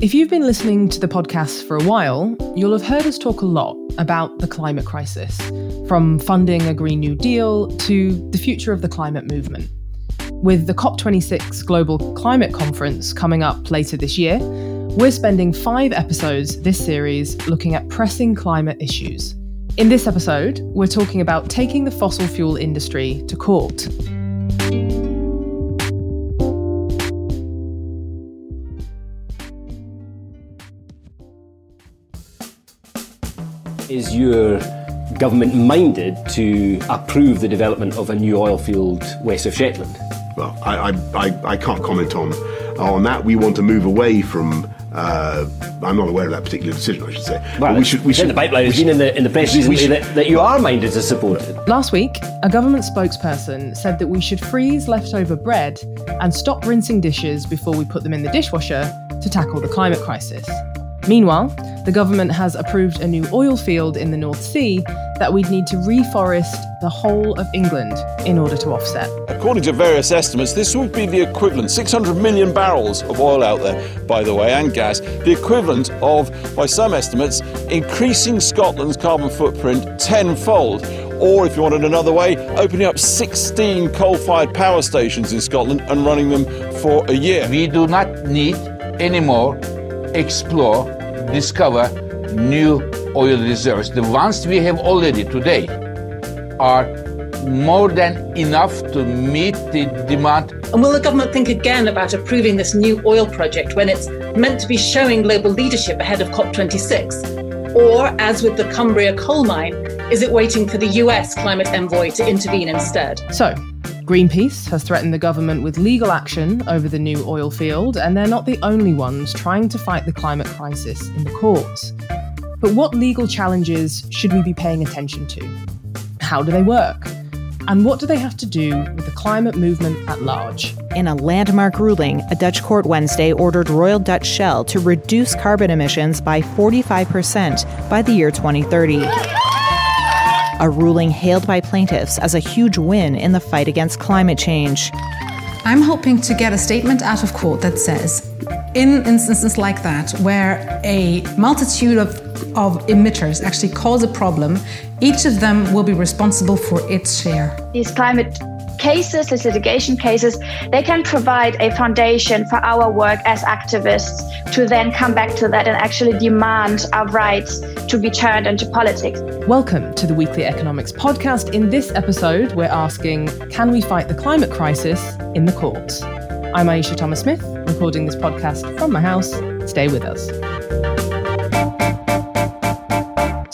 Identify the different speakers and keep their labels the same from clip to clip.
Speaker 1: If you've been listening to the podcast for a while, you'll have heard us talk a lot about the climate crisis, from funding a Green New Deal to the future of the climate movement. With the COP26 Global Climate Conference coming up later this year, we're spending five episodes this series looking at pressing climate issues. In this episode, we're talking about taking the fossil fuel industry to court.
Speaker 2: Is your government minded to approve the development of a new oil field west of Shetland?
Speaker 3: Well, I, I, I, can't comment on on that. We want to move away from. Uh, I'm not aware of that particular decision. I should say.
Speaker 2: Well,
Speaker 3: but we
Speaker 2: should. We should. The pipeline has been in the in the press recently should, that, that you are minded to support it.
Speaker 1: Last week, a government spokesperson said that we should freeze leftover bread and stop rinsing dishes before we put them in the dishwasher to tackle the climate crisis. Meanwhile, the government has approved a new oil field in the North Sea that we'd need to reforest the whole of England in order to offset.
Speaker 4: According to various estimates, this would be the equivalent 600 million barrels of oil out there, by the way, and gas, the equivalent of, by some estimates, increasing Scotland's carbon footprint tenfold. Or, if you want it another way, opening up 16 coal fired power stations in Scotland and running them for a year.
Speaker 5: We do not need anymore explore discover new oil reserves. The ones we have already today are more than enough to meet the demand.
Speaker 6: And will the government think again about approving this new oil project when it's meant to be showing global leadership ahead of COP26? Or, as with the Cumbria coal mine, is it waiting for the US climate envoy to intervene instead?
Speaker 1: So, Greenpeace has threatened the government with legal action over the new oil field, and they're not the only ones trying to fight the climate crisis in the courts. But what legal challenges should we be paying attention to? How do they work? And what do they have to do with the climate movement at large?
Speaker 7: In a landmark ruling, a Dutch court Wednesday ordered Royal Dutch Shell to reduce carbon emissions by 45% by the year 2030 a ruling hailed by plaintiffs as a huge win in the fight against climate change.
Speaker 8: I'm hoping to get a statement out of court that says, in instances like that, where a multitude of, of emitters actually cause a problem, each of them will be responsible for its share.
Speaker 9: These climate cases, these litigation cases, they can provide a foundation for our work as activists to then come back to that and actually demand our rights to be turned into politics.
Speaker 1: Welcome to the Weekly Economics Podcast. In this episode, we're asking Can we fight the climate crisis in the courts? I'm Aisha Thomas Smith, recording this podcast from my house. Stay with us.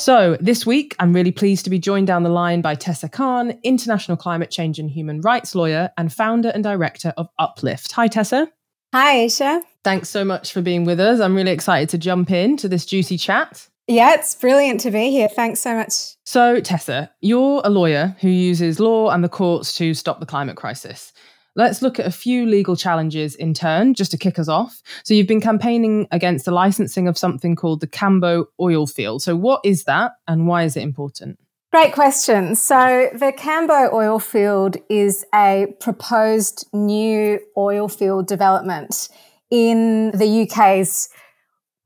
Speaker 1: So, this week, I'm really pleased to be joined down the line by Tessa Khan, international climate change and human rights lawyer and founder and director of Uplift. Hi, Tessa.
Speaker 10: Hi, Aisha.
Speaker 1: Thanks so much for being with us. I'm really excited to jump into this juicy chat.
Speaker 10: Yeah, it's brilliant to be here. Thanks so much.
Speaker 1: So, Tessa, you're a lawyer who uses law and the courts to stop the climate crisis. Let's look at a few legal challenges in turn, just to kick us off. So, you've been campaigning against the licensing of something called the Cambo oil field. So, what is that and why is it important?
Speaker 10: Great question. So, the Cambo oil field is a proposed new oil field development in the UK's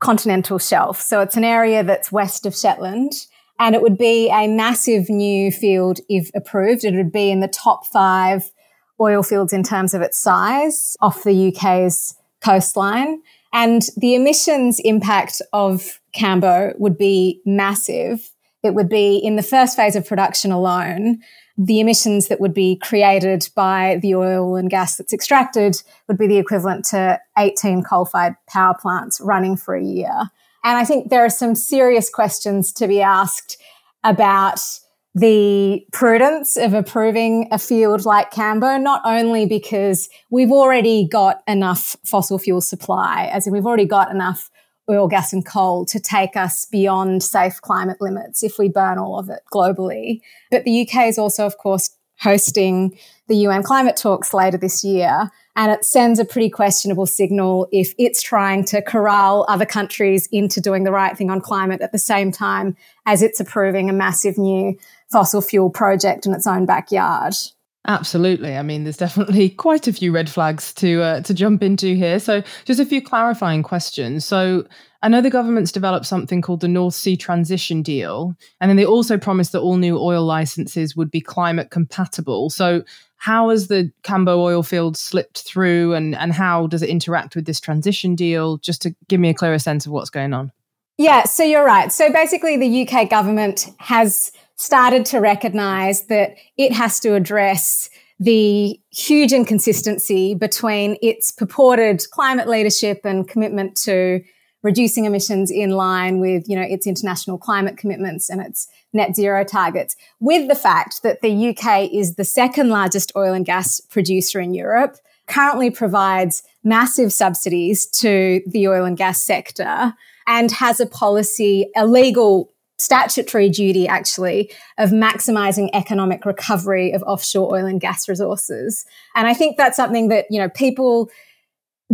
Speaker 10: continental shelf. So, it's an area that's west of Shetland. And it would be a massive new field if approved. It would be in the top five oil fields in terms of its size off the UK's coastline. And the emissions impact of Cambo would be massive. It would be in the first phase of production alone. The emissions that would be created by the oil and gas that's extracted would be the equivalent to 18 coal fired power plants running for a year. And I think there are some serious questions to be asked about the prudence of approving a field like Cambo, not only because we've already got enough fossil fuel supply, as in we've already got enough oil, gas and coal to take us beyond safe climate limits if we burn all of it globally. But the UK is also, of course, hosting the UN climate talks later this year. And it sends a pretty questionable signal if it's trying to corral other countries into doing the right thing on climate at the same time as it's approving a massive new fossil fuel project in its own backyard.
Speaker 1: Absolutely. I mean, there's definitely quite a few red flags to uh, to jump into here. So, just a few clarifying questions. So, I know the government's developed something called the North Sea Transition Deal, and then they also promised that all new oil licenses would be climate compatible. So, how has the Cambo oil field slipped through, and and how does it interact with this transition deal? Just to give me a clearer sense of what's going on.
Speaker 10: Yeah, so you're right. So basically, the UK government has started to recognize that it has to address the huge inconsistency between its purported climate leadership and commitment to reducing emissions in line with, you know, its international climate commitments and its net zero targets with the fact that the UK is the second largest oil and gas producer in Europe, currently provides massive subsidies to the oil and gas sector and has a policy, a legal statutory duty actually of maximizing economic recovery of offshore oil and gas resources. And I think that's something that, you know, people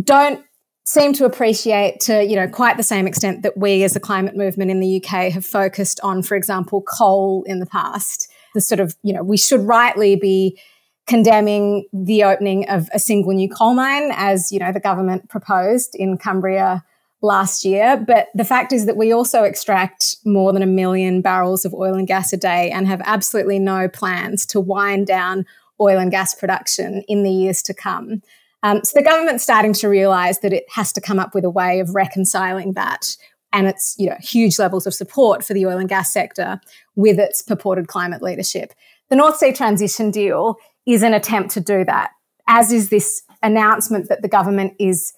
Speaker 10: don't seem to appreciate to, you know, quite the same extent that we as a climate movement in the UK have focused on, for example, coal in the past. The sort of, you know, we should rightly be condemning the opening of a single new coal mine as, you know, the government proposed in Cumbria last year. But the fact is that we also extract more than a million barrels of oil and gas a day and have absolutely no plans to wind down oil and gas production in the years to come. Um, so the government's starting to realise that it has to come up with a way of reconciling that and its you know huge levels of support for the oil and gas sector with its purported climate leadership. The North Sea Transition Deal is an attempt to do that, as is this announcement that the government is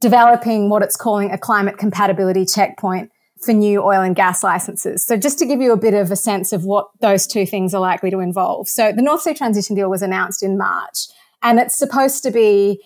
Speaker 10: developing what it's calling a climate compatibility checkpoint for new oil and gas licenses. So just to give you a bit of a sense of what those two things are likely to involve. So the North Sea Transition Deal was announced in March and it's supposed to be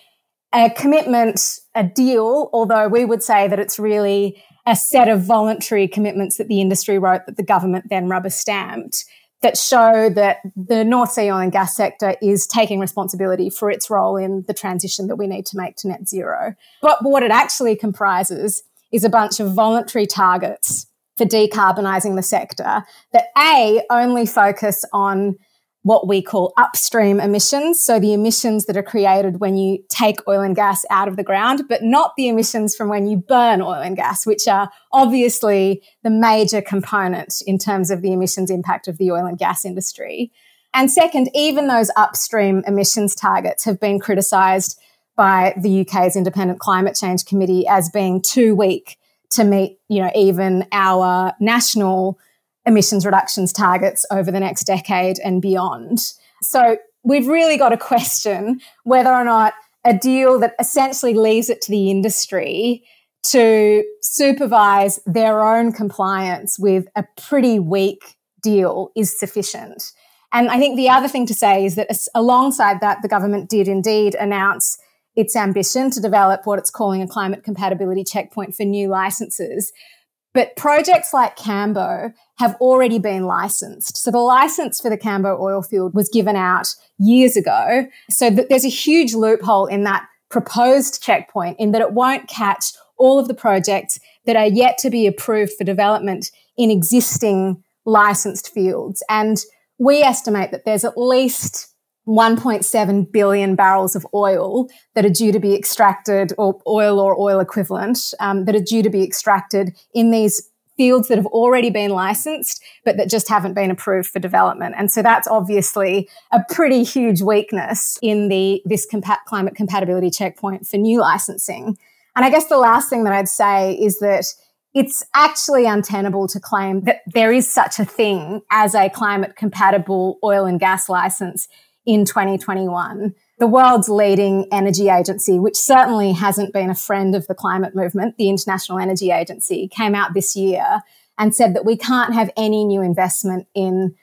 Speaker 10: a commitment, a deal, although we would say that it's really a set of voluntary commitments that the industry wrote that the government then rubber stamped that show that the North Sea oil and gas sector is taking responsibility for its role in the transition that we need to make to net zero. But what it actually comprises is a bunch of voluntary targets for decarbonising the sector that A, only focus on what we call upstream emissions. So the emissions that are created when you take oil and gas out of the ground, but not the emissions from when you burn oil and gas, which are obviously the major component in terms of the emissions impact of the oil and gas industry. And second, even those upstream emissions targets have been criticised by the UK's Independent Climate Change Committee as being too weak to meet, you know, even our national emissions reductions targets over the next decade and beyond. So we've really got to question whether or not a deal that essentially leaves it to the industry to supervise their own compliance with a pretty weak deal is sufficient. And I think the other thing to say is that alongside that, the government did indeed announce its ambition to develop what it's calling a climate compatibility checkpoint for new licenses. But projects like Cambo have already been licensed. So the license for the Cambo oil field was given out years ago. So th- there's a huge loophole in that proposed checkpoint in that it won't catch all of the projects that are yet to be approved for development in existing licensed fields. And we estimate that there's at least 1.7 billion barrels of oil that are due to be extracted, or oil or oil equivalent, um, that are due to be extracted in these fields that have already been licensed, but that just haven't been approved for development. And so that's obviously a pretty huge weakness in the this compa- climate compatibility checkpoint for new licensing. And I guess the last thing that I'd say is that it's actually untenable to claim that there is such a thing as a climate compatible oil and gas license in 2021. The world's leading energy agency, which certainly hasn't been a friend of the climate movement, the International Energy Agency, came out this year and said that we can't have any new investment in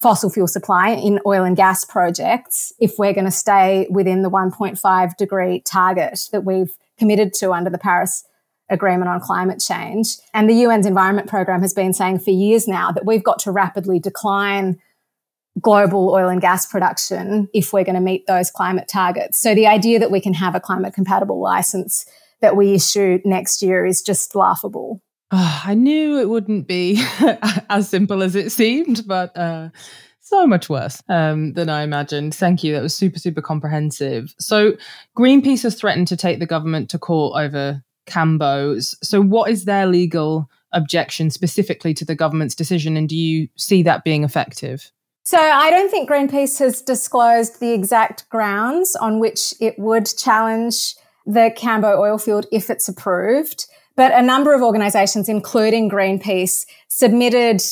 Speaker 10: fossil fuel supply in oil and gas projects if we're going to stay within the 1.5 degree target that we've committed to under the Paris Agreement on Climate Change. And the UN's Environment Programme has been saying for years now that we've got to rapidly decline global oil and gas production if we're going to meet those climate targets. So the idea that we can have a climate compatible license that we issue next year is just laughable.
Speaker 1: Oh, I knew it wouldn't be as simple as it seemed, but uh, so much worse um, than I imagined. Thank you. That was super, super comprehensive. So, Greenpeace has threatened to take the government to court over Cambos. So, what is their legal objection specifically to the government's decision, and do you see that being effective?
Speaker 10: So, I don't think Greenpeace has disclosed the exact grounds on which it would challenge the Cambo oil field if it's approved. But a number of organizations, including Greenpeace, submitted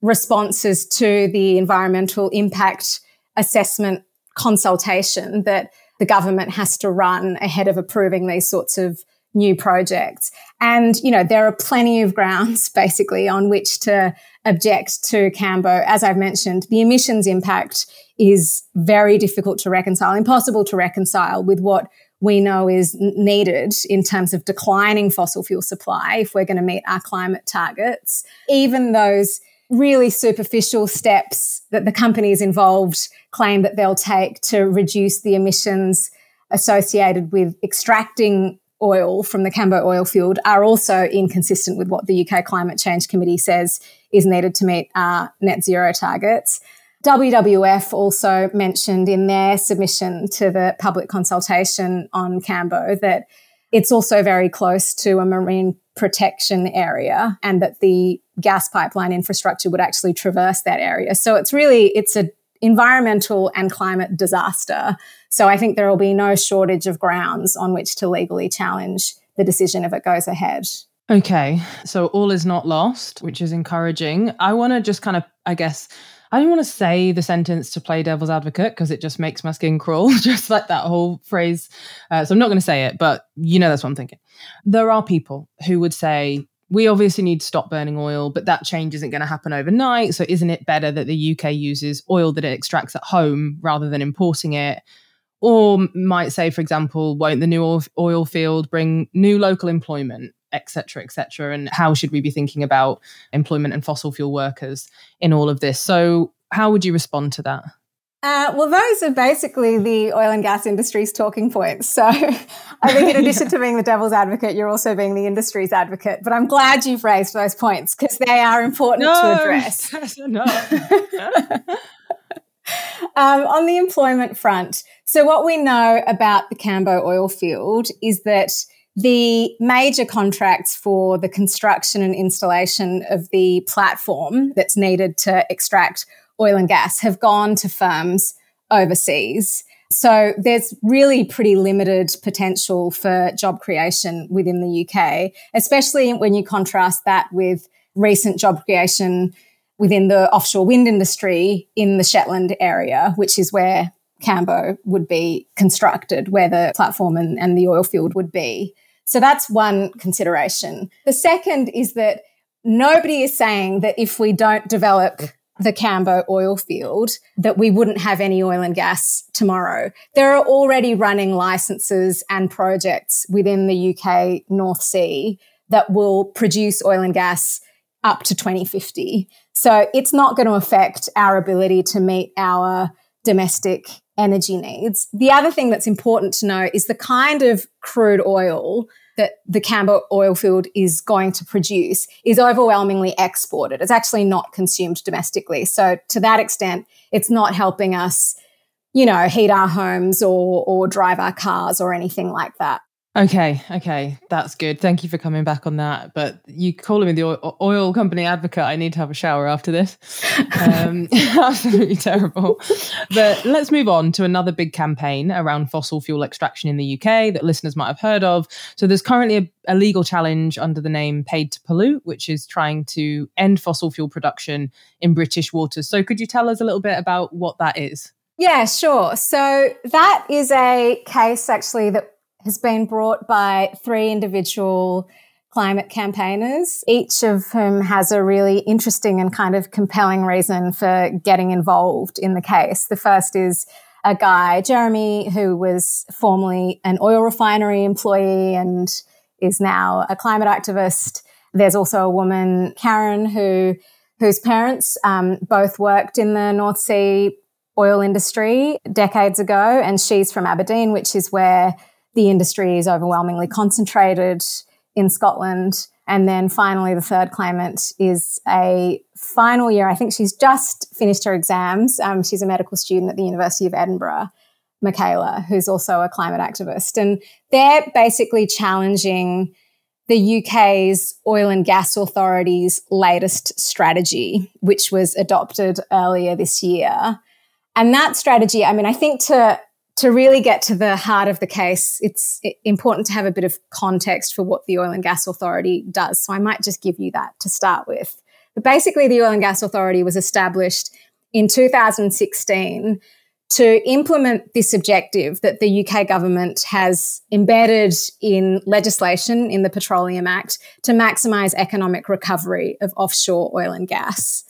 Speaker 10: responses to the environmental impact assessment consultation that the government has to run ahead of approving these sorts of new projects. And, you know, there are plenty of grounds basically on which to object to Cambo. As I've mentioned, the emissions impact is very difficult to reconcile, impossible to reconcile with what we know is needed in terms of declining fossil fuel supply if we're going to meet our climate targets. Even those really superficial steps that the companies involved claim that they'll take to reduce the emissions associated with extracting oil from the Cambo oil field are also inconsistent with what the UK Climate Change Committee says is needed to meet our net zero targets. WWF also mentioned in their submission to the public consultation on Cambo that it's also very close to a marine protection area and that the gas pipeline infrastructure would actually traverse that area. So it's really it's an environmental and climate disaster. So I think there will be no shortage of grounds on which to legally challenge the decision if it goes ahead.
Speaker 1: Okay, so all is not lost, which is encouraging. I want to just kind of, I guess, I don't want to say the sentence to play devil's advocate because it just makes my skin crawl, just like that whole phrase. Uh, so I'm not going to say it, but you know that's what I'm thinking. There are people who would say, we obviously need to stop burning oil, but that change isn't going to happen overnight. So isn't it better that the UK uses oil that it extracts at home rather than importing it? Or might say, for example, won't the new oil field bring new local employment? etc., etc. And how should we be thinking about employment and fossil fuel workers in all of this? So, how would you respond to that?
Speaker 10: Uh, well, those are basically the oil and gas industry's talking points. So I think in addition to being the devil's advocate, you're also being the industry's advocate. But I'm glad you've raised those points because they are important
Speaker 1: no,
Speaker 10: to address.
Speaker 1: no.
Speaker 10: um, on the employment front, so what we know about the Cambo oil field is that the major contracts for the construction and installation of the platform that's needed to extract oil and gas have gone to firms overseas. So there's really pretty limited potential for job creation within the UK, especially when you contrast that with recent job creation within the offshore wind industry in the Shetland area, which is where Cambo would be constructed, where the platform and, and the oil field would be. So that's one consideration. The second is that nobody is saying that if we don't develop the Cambo oil field, that we wouldn't have any oil and gas tomorrow. There are already running licenses and projects within the UK North Sea that will produce oil and gas up to 2050. So it's not going to affect our ability to meet our domestic energy needs. The other thing that's important to know is the kind of crude oil that the Cambo oil field is going to produce is overwhelmingly exported. It's actually not consumed domestically. So to that extent, it's not helping us, you know, heat our homes or or drive our cars or anything like that.
Speaker 1: Okay, okay, that's good. Thank you for coming back on that. But you calling me the oil, company advocate, I need to have a shower after this. Um, absolutely terrible. But let's move on to another big campaign around fossil fuel extraction in the UK that listeners might have heard of. So there's currently a, a legal challenge under the name Paid to Pollute, which is trying to end fossil fuel production in British waters. So could you tell us a little bit about what that is?
Speaker 10: Yeah, sure. So that is a case actually that has been brought by three individual climate campaigners, each of whom has a really interesting and kind of compelling reason for getting involved in the case. The first is a guy, Jeremy, who was formerly an oil refinery employee and is now a climate activist. There's also a woman, Karen, who whose parents um, both worked in the North Sea oil industry decades ago, and she's from Aberdeen, which is where the industry is overwhelmingly concentrated in Scotland. And then finally, the third claimant is a final year. I think she's just finished her exams. Um, she's a medical student at the University of Edinburgh, Michaela, who's also a climate activist. And they're basically challenging the UK's Oil and Gas Authority's latest strategy, which was adopted earlier this year. And that strategy, I mean, I think to to really get to the heart of the case, it's important to have a bit of context for what the Oil and Gas Authority does. So I might just give you that to start with. But basically, the Oil and Gas Authority was established in 2016 to implement this objective that the UK government has embedded in legislation in the Petroleum Act to maximise economic recovery of offshore oil and gas.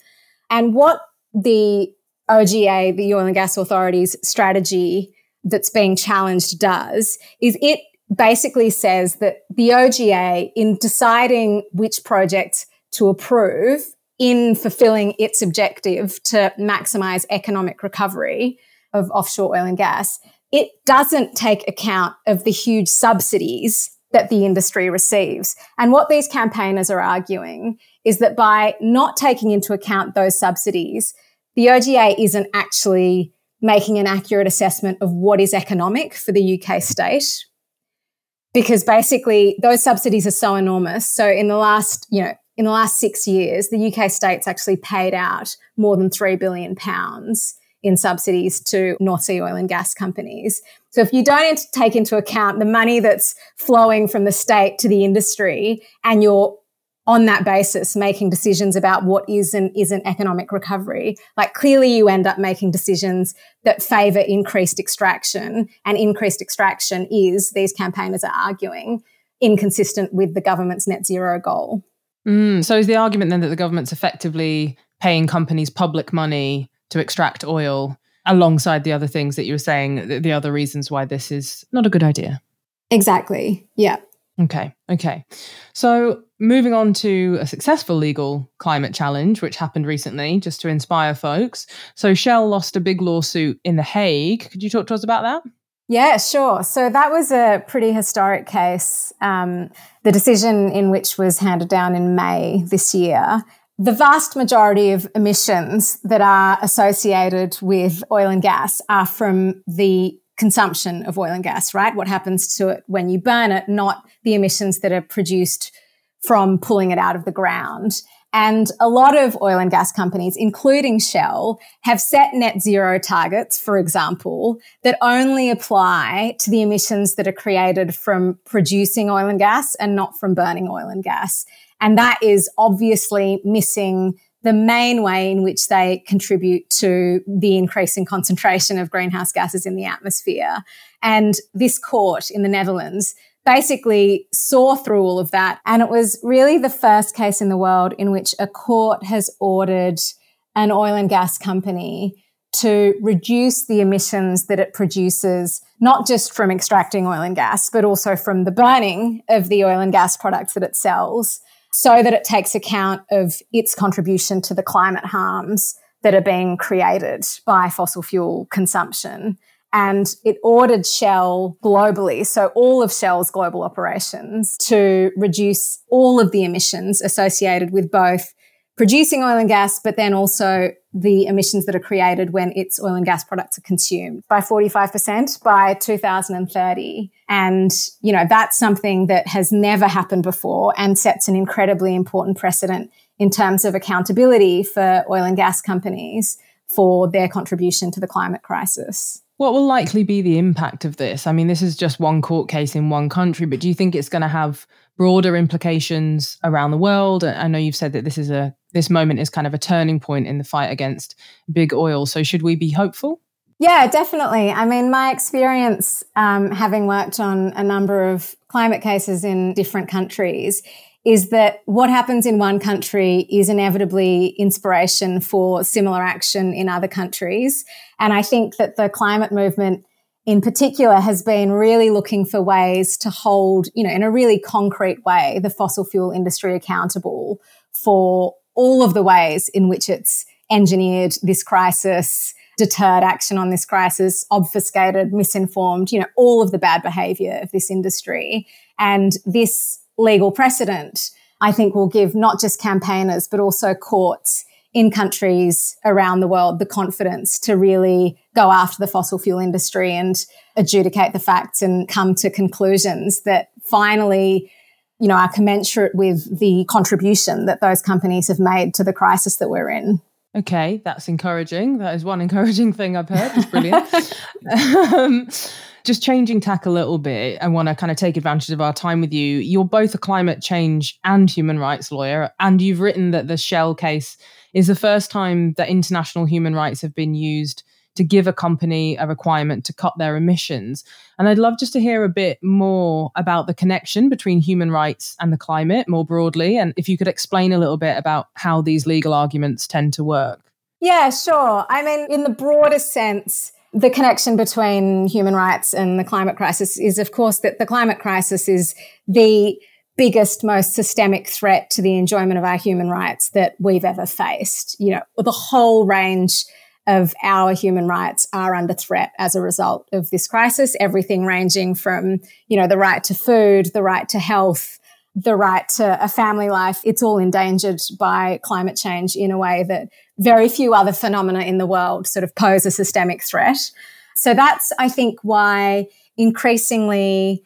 Speaker 10: And what the OGA, the Oil and Gas Authority's strategy that's being challenged does is it basically says that the OGA, in deciding which project to approve in fulfilling its objective to maximize economic recovery of offshore oil and gas, it doesn't take account of the huge subsidies that the industry receives. And what these campaigners are arguing is that by not taking into account those subsidies, the OGA isn't actually making an accurate assessment of what is economic for the UK state. Because basically those subsidies are so enormous. So in the last, you know, in the last six years, the UK state's actually paid out more than three billion pounds in subsidies to North Sea oil and gas companies. So if you don't take into account the money that's flowing from the state to the industry and you're on that basis making decisions about what is and isn't economic recovery. Like clearly you end up making decisions that favor increased extraction and increased extraction is, these campaigners are arguing, inconsistent with the government's net zero goal.
Speaker 1: Mm, so is the argument then that the government's effectively paying companies public money to extract oil alongside the other things that you were saying, the, the other reasons why this is not a good idea?
Speaker 10: Exactly. Yeah.
Speaker 1: Okay. Okay. So moving on to a successful legal climate challenge, which happened recently, just to inspire folks. So Shell lost a big lawsuit in The Hague. Could you talk to us about that?
Speaker 10: Yeah, sure. So that was a pretty historic case. Um, the decision in which was handed down in May this year. The vast majority of emissions that are associated with oil and gas are from the consumption of oil and gas, right? What happens to it when you burn it, not the emissions that are produced from pulling it out of the ground. And a lot of oil and gas companies, including Shell, have set net zero targets, for example, that only apply to the emissions that are created from producing oil and gas and not from burning oil and gas. And that is obviously missing the main way in which they contribute to the increasing concentration of greenhouse gases in the atmosphere. And this court in the Netherlands basically saw through all of that. And it was really the first case in the world in which a court has ordered an oil and gas company to reduce the emissions that it produces, not just from extracting oil and gas, but also from the burning of the oil and gas products that it sells so that it takes account of its contribution to the climate harms that are being created by fossil fuel consumption. And it ordered Shell globally, so all of Shell's global operations, to reduce all of the emissions associated with both producing oil and gas, but then also the emissions that are created when its oil and gas products are consumed by 45% by 2030. And, you know, that's something that has never happened before and sets an incredibly important precedent in terms of accountability for oil and gas companies for their contribution to the climate crisis.
Speaker 1: What will likely be the impact of this? I mean, this is just one court case in one country, but do you think it's going to have broader implications around the world? I know you've said that this is a this moment is kind of a turning point in the fight against big oil. So should we be hopeful?
Speaker 10: Yeah, definitely. I mean, my experience um, having worked on a number of climate cases in different countries is that what happens in one country is inevitably inspiration for similar action in other countries. And I think that the climate movement in particular has been really looking for ways to hold, you know, in a really concrete way, the fossil fuel industry accountable for all of the ways in which it's engineered this crisis, deterred action on this crisis, obfuscated, misinformed, you know, all of the bad behavior of this industry. And this legal precedent I think will give not just campaigners, but also courts in countries around the world the confidence to really go after the fossil fuel industry and adjudicate the facts and come to conclusions that finally you know, are commensurate with the contribution that those companies have made to the crisis that we're in.
Speaker 1: Okay, that's encouraging. That is one encouraging thing I've heard. It's brilliant. um, just changing tack a little bit, I want to kind of take advantage of our time with you. You're both a climate change and human rights lawyer, and you've written that the Shell case is the first time that international human rights have been used to give a company a requirement to cut their emissions. And I'd love just to hear a bit more about the connection between human rights and the climate more broadly. And if you could explain a little bit about how these legal arguments tend to work.
Speaker 10: Yeah, sure. I mean, in the broader sense, the connection between human rights and the climate crisis is, of course, that the climate crisis is the biggest, most systemic threat to the enjoyment of our human rights that we've ever faced. You know, the whole range of our human rights are under threat as a result of this crisis. Everything ranging from, you know, the right to food, the right to health, the right to a family life. It's all endangered by climate change in a way that very few other phenomena in the world sort of pose a systemic threat. So that's, I think, why increasingly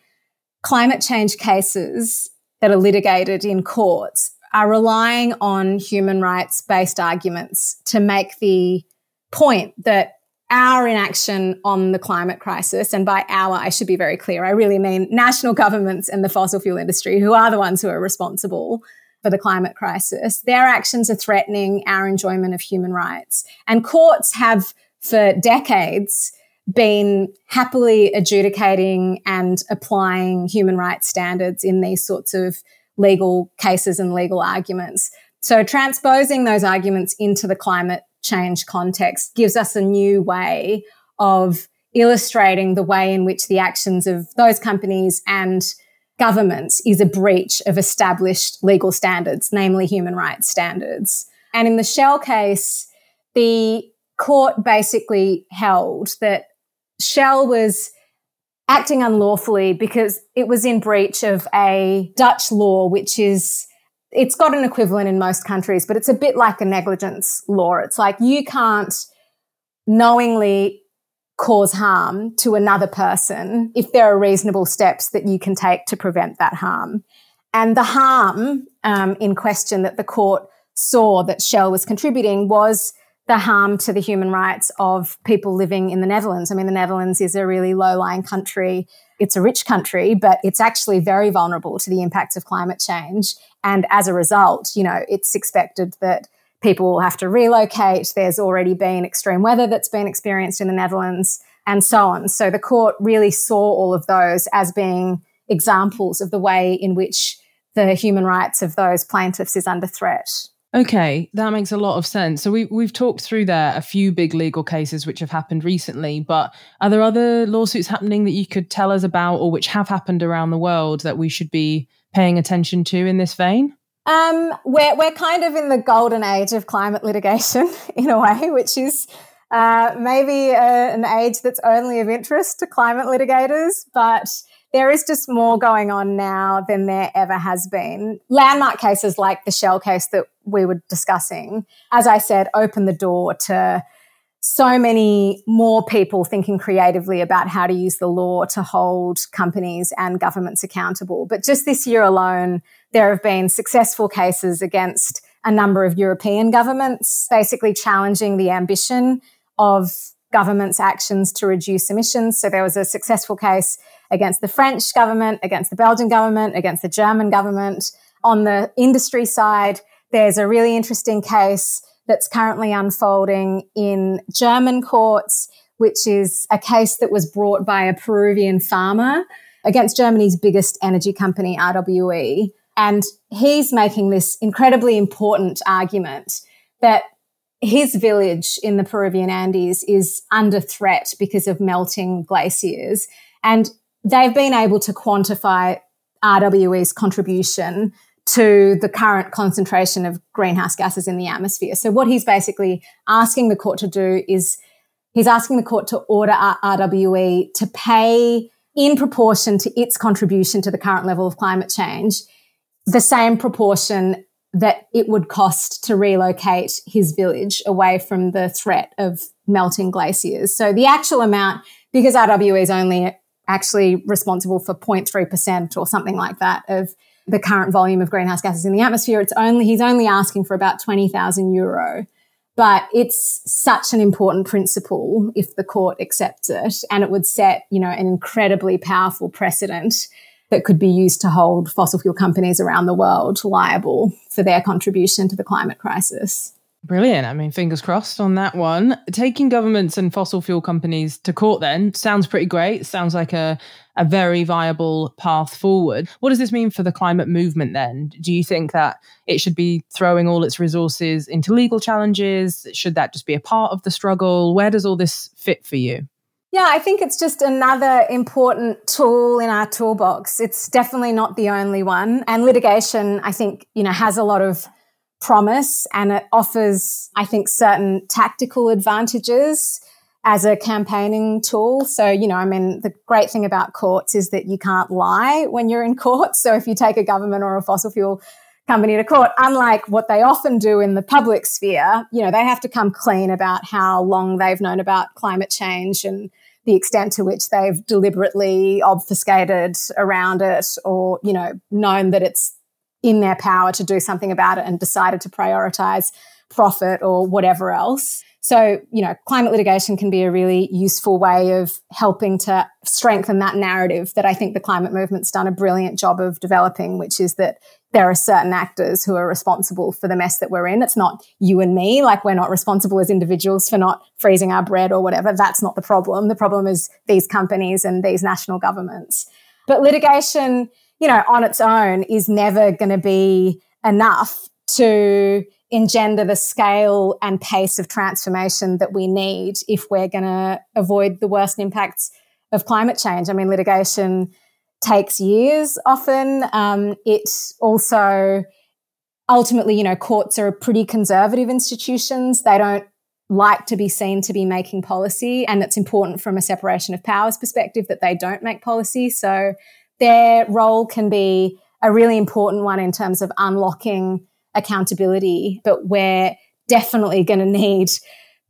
Speaker 10: climate change cases that are litigated in courts are relying on human rights based arguments to make the point that our inaction on the climate crisis, and by our, I should be very clear, I really mean national governments and the fossil fuel industry, who are the ones who are responsible for the climate crisis, their actions are threatening our enjoyment of human rights. And courts have, for decades, been happily adjudicating and applying human rights standards in these sorts of legal cases and legal arguments. So transposing those arguments into the climate change context gives us a new way of illustrating the way in which the actions of those companies and governments is a breach of established legal standards, namely human rights standards. And in the Shell case, the court basically held that Shell was acting unlawfully because it was in breach of a Dutch law, which is it's got an equivalent in most countries, but it's a bit like a negligence law. It's like you can't knowingly cause harm to another person if there are reasonable steps that you can take to prevent that harm. And the harm um, in question that the court saw that Shell was contributing was the harm to the human rights of people living in the Netherlands. I mean, the Netherlands is a really low lying country. It's a rich country, but it's actually very vulnerable to the impacts of climate change. And as a result, you know, it's expected that people will have to relocate. There's already been extreme weather that's been experienced in the Netherlands and so on. So the court really saw all of those as being examples of the way in which the human rights of those plaintiffs is under threat.
Speaker 1: Okay, that makes a lot of sense. So we we've talked through there a few big legal cases which have happened recently, but are there other lawsuits happening that you could tell us about or which have happened around the world that we should be paying attention to in this vein?
Speaker 10: Um, we're we're kind of in the golden age of climate litigation in a way, which is uh, maybe a, an age that's only of interest to climate litigators, but there is just more going on now than there ever has been. Landmark cases like the Shell case that we were discussing, as I said, open the door to so many more people thinking creatively about how to use the law to hold companies and governments accountable. But just this year alone, there have been successful cases against a number of European governments, basically challenging the ambition of governments' actions to reduce emissions. So there was a successful case against the French government, against the Belgian government, against the German government. On the industry side, there's a really interesting case that's currently unfolding in German courts, which is a case that was brought by a Peruvian farmer against Germany's biggest energy company, RWE. And he's making this incredibly important argument that his village in the Peruvian Andes is under threat because of melting glaciers. And they've been able to quantify RWE's contribution to the current concentration of greenhouse gases in the atmosphere. So what he's basically asking the court to do is he's asking the court to order RWE to pay in proportion to its contribution to the current level of climate change the same proportion that it would cost to relocate his village away from the threat of melting glaciers. So the actual amount, because RWE is only actually responsible for 0.3% or something like that of the current volume of greenhouse gases in the atmosphere, it's only, he's only asking for about 20,000 euro. But it's such an important principle if the court accepts it and it would set, you know, an incredibly powerful precedent that could be used to hold fossil fuel companies around the world liable for their contribution to the climate crisis.
Speaker 1: Brilliant. I mean, fingers crossed on that one. Taking governments and fossil fuel companies to court then sounds pretty great. Sounds like a, a very viable path forward. What does this mean for the climate movement then? Do you think that it should be throwing all its resources into legal challenges? Should that just be a part of the struggle? Where does all this fit for you?
Speaker 10: Yeah, I think it's just another important tool in our toolbox. It's definitely not the only one. And litigation, I think, you know, has a lot of promise and it offers, I think, certain tactical advantages as a campaigning tool. So, you know, I mean, the great thing about courts is that you can't lie when you're in court. So if you take a government or a fossil fuel company to court, unlike what they often do in the public sphere, you know, they have to come clean about how long they've known about climate change and the extent to which they've deliberately obfuscated around it or, you know, known that it's in their power to do something about it and decided to prioritize profit or whatever else. So, you know, climate litigation can be a really useful way of helping to strengthen that narrative that I think the climate movement's done a brilliant job of developing, which is that there are certain actors who are responsible for the mess that we're in. It's not you and me, like we're not responsible as individuals for not freezing our bread or whatever. That's not the problem. The problem is these companies and these national governments. But litigation, you know, on its own is never going to be enough to engender the scale and pace of transformation that we need if we're going to avoid the worst impacts of climate change. I mean, litigation takes years often. Um, it also ultimately, you know, courts are pretty conservative institutions. They don't like to be seen to be making policy. And it's important from a separation of powers perspective that they don't make policy. So their role can be a really important one in terms of unlocking accountability, but we're definitely going to need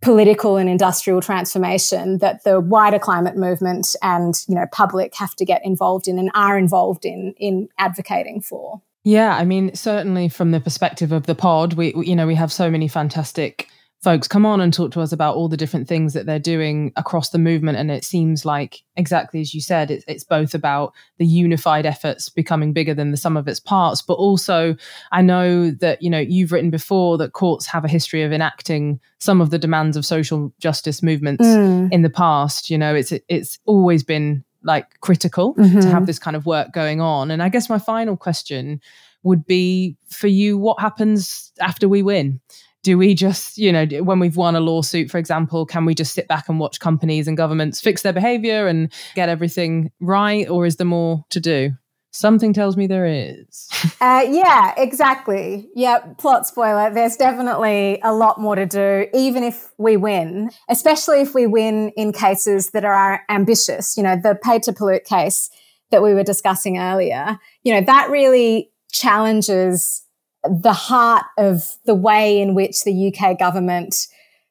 Speaker 10: political and industrial transformation that the wider climate movement and you know public have to get involved in and are involved in in advocating for.
Speaker 1: Yeah, I mean certainly from the perspective of the pod, we you know we have so many fantastic folks come on and talk to us about all the different things that they're doing across the movement. And it seems like, exactly as you said, it's, it's both about the unified efforts becoming bigger than the sum of its parts, but also I know that, you know, you've written before that courts have a history of enacting some of the demands of social justice movements mm. in the past. You know, it's, it's always been like critical mm-hmm. to have this kind of work going on. And I guess my final question would be for you, what happens after we win? Do we just, you know, when we've won a lawsuit, for example, can we just sit back and watch companies and governments fix their behavior and get everything right? Or is there more to do? Something tells me there is.
Speaker 10: uh, yeah, exactly. Yeah, plot spoiler. There's definitely a lot more to do, even if we win, especially if we win in cases that are ambitious. You know, the pay to pollute case that we were discussing earlier, you know, that really challenges the heart of the way in which the UK government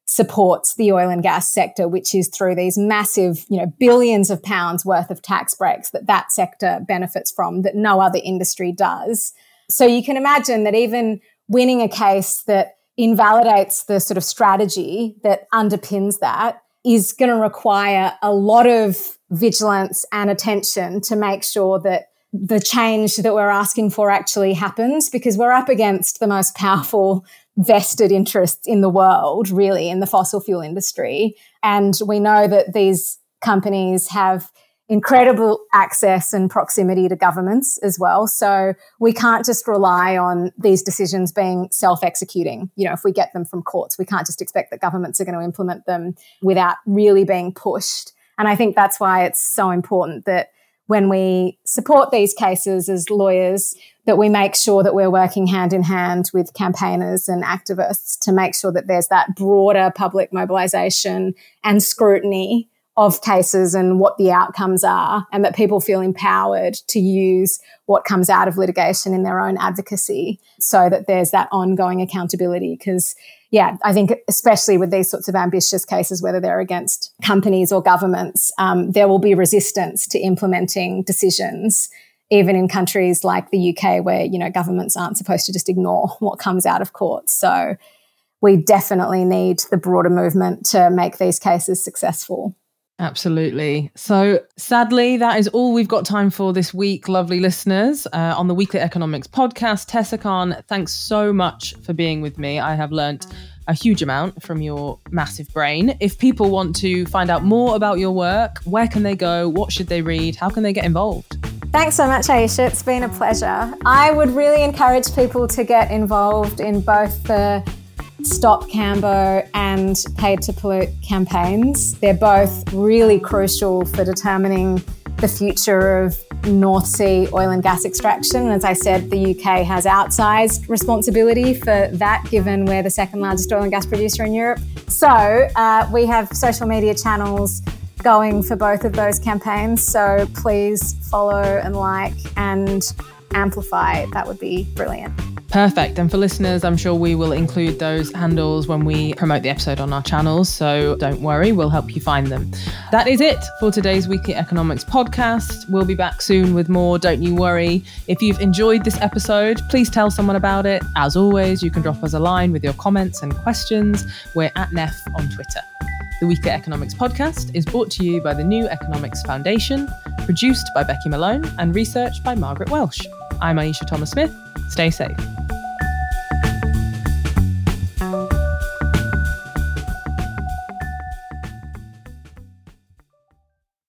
Speaker 10: supports the oil and gas sector, which is through these massive, you know, billions of pounds worth of tax breaks that that sector benefits from that no other industry does. So you can imagine that even winning a case that invalidates the sort of strategy that underpins that is going to require a lot of vigilance and attention to make sure that the change that we're asking for actually happens because we're up against the most powerful vested interests in the world, really, in the fossil fuel industry. And we know that these companies have incredible access and proximity to governments as well. So we can't just rely on these decisions being self executing. You know, if we get them from courts, we can't just expect that governments are going to implement them without really being pushed. And I think that's why it's so important that when we support these cases as lawyers that we make sure that we're working hand in hand with campaigners and activists to make sure that there's that broader public mobilization and scrutiny of cases and what the outcomes are, and that people feel empowered to use what comes out of litigation in their own advocacy so that there's that ongoing accountability. Because, yeah, I think especially with these sorts of ambitious cases, whether they're against companies or governments, um, there will be resistance to implementing decisions. Even in countries like the UK, where you know governments aren't supposed to just ignore what comes out of court, so we definitely need the broader movement to make these cases successful.
Speaker 1: Absolutely. So, sadly, that is all we've got time for this week, lovely listeners. Uh, on the Weekly Economics podcast, Tessa Khan, thanks so much for being with me. I have learnt a huge amount from your massive brain. If people want to find out more about your work, where can they go? What should they read? How can they get involved?
Speaker 10: Thanks so much, Ayeisha. It's been a pleasure. I would really encourage people to get involved in both the Stop Cambo and Paid to Pollute campaigns. They're both really crucial for determining the future of North Sea oil and gas extraction. As I said, the UK has outsized responsibility for that, given we're the second largest oil and gas producer in Europe. So uh, we have social media channels going for both of those campaigns. So please follow and like and amplify. That would be brilliant.
Speaker 1: Perfect. And for listeners, I'm sure we will include those handles when we promote the episode on our channels. So don't worry, we'll help you find them. That is it for today's Weekly Economics podcast. We'll be back soon with more. Don't you worry. If you've enjoyed this episode, please tell someone about it. As always, you can drop us a line with your comments and questions. We're at NEF on Twitter. The Weekly Economics podcast is brought to you by the New Economics Foundation, produced by Becky Malone, and researched by Margaret Welsh. I'm Ayeisha Thomas Smith. Stay safe.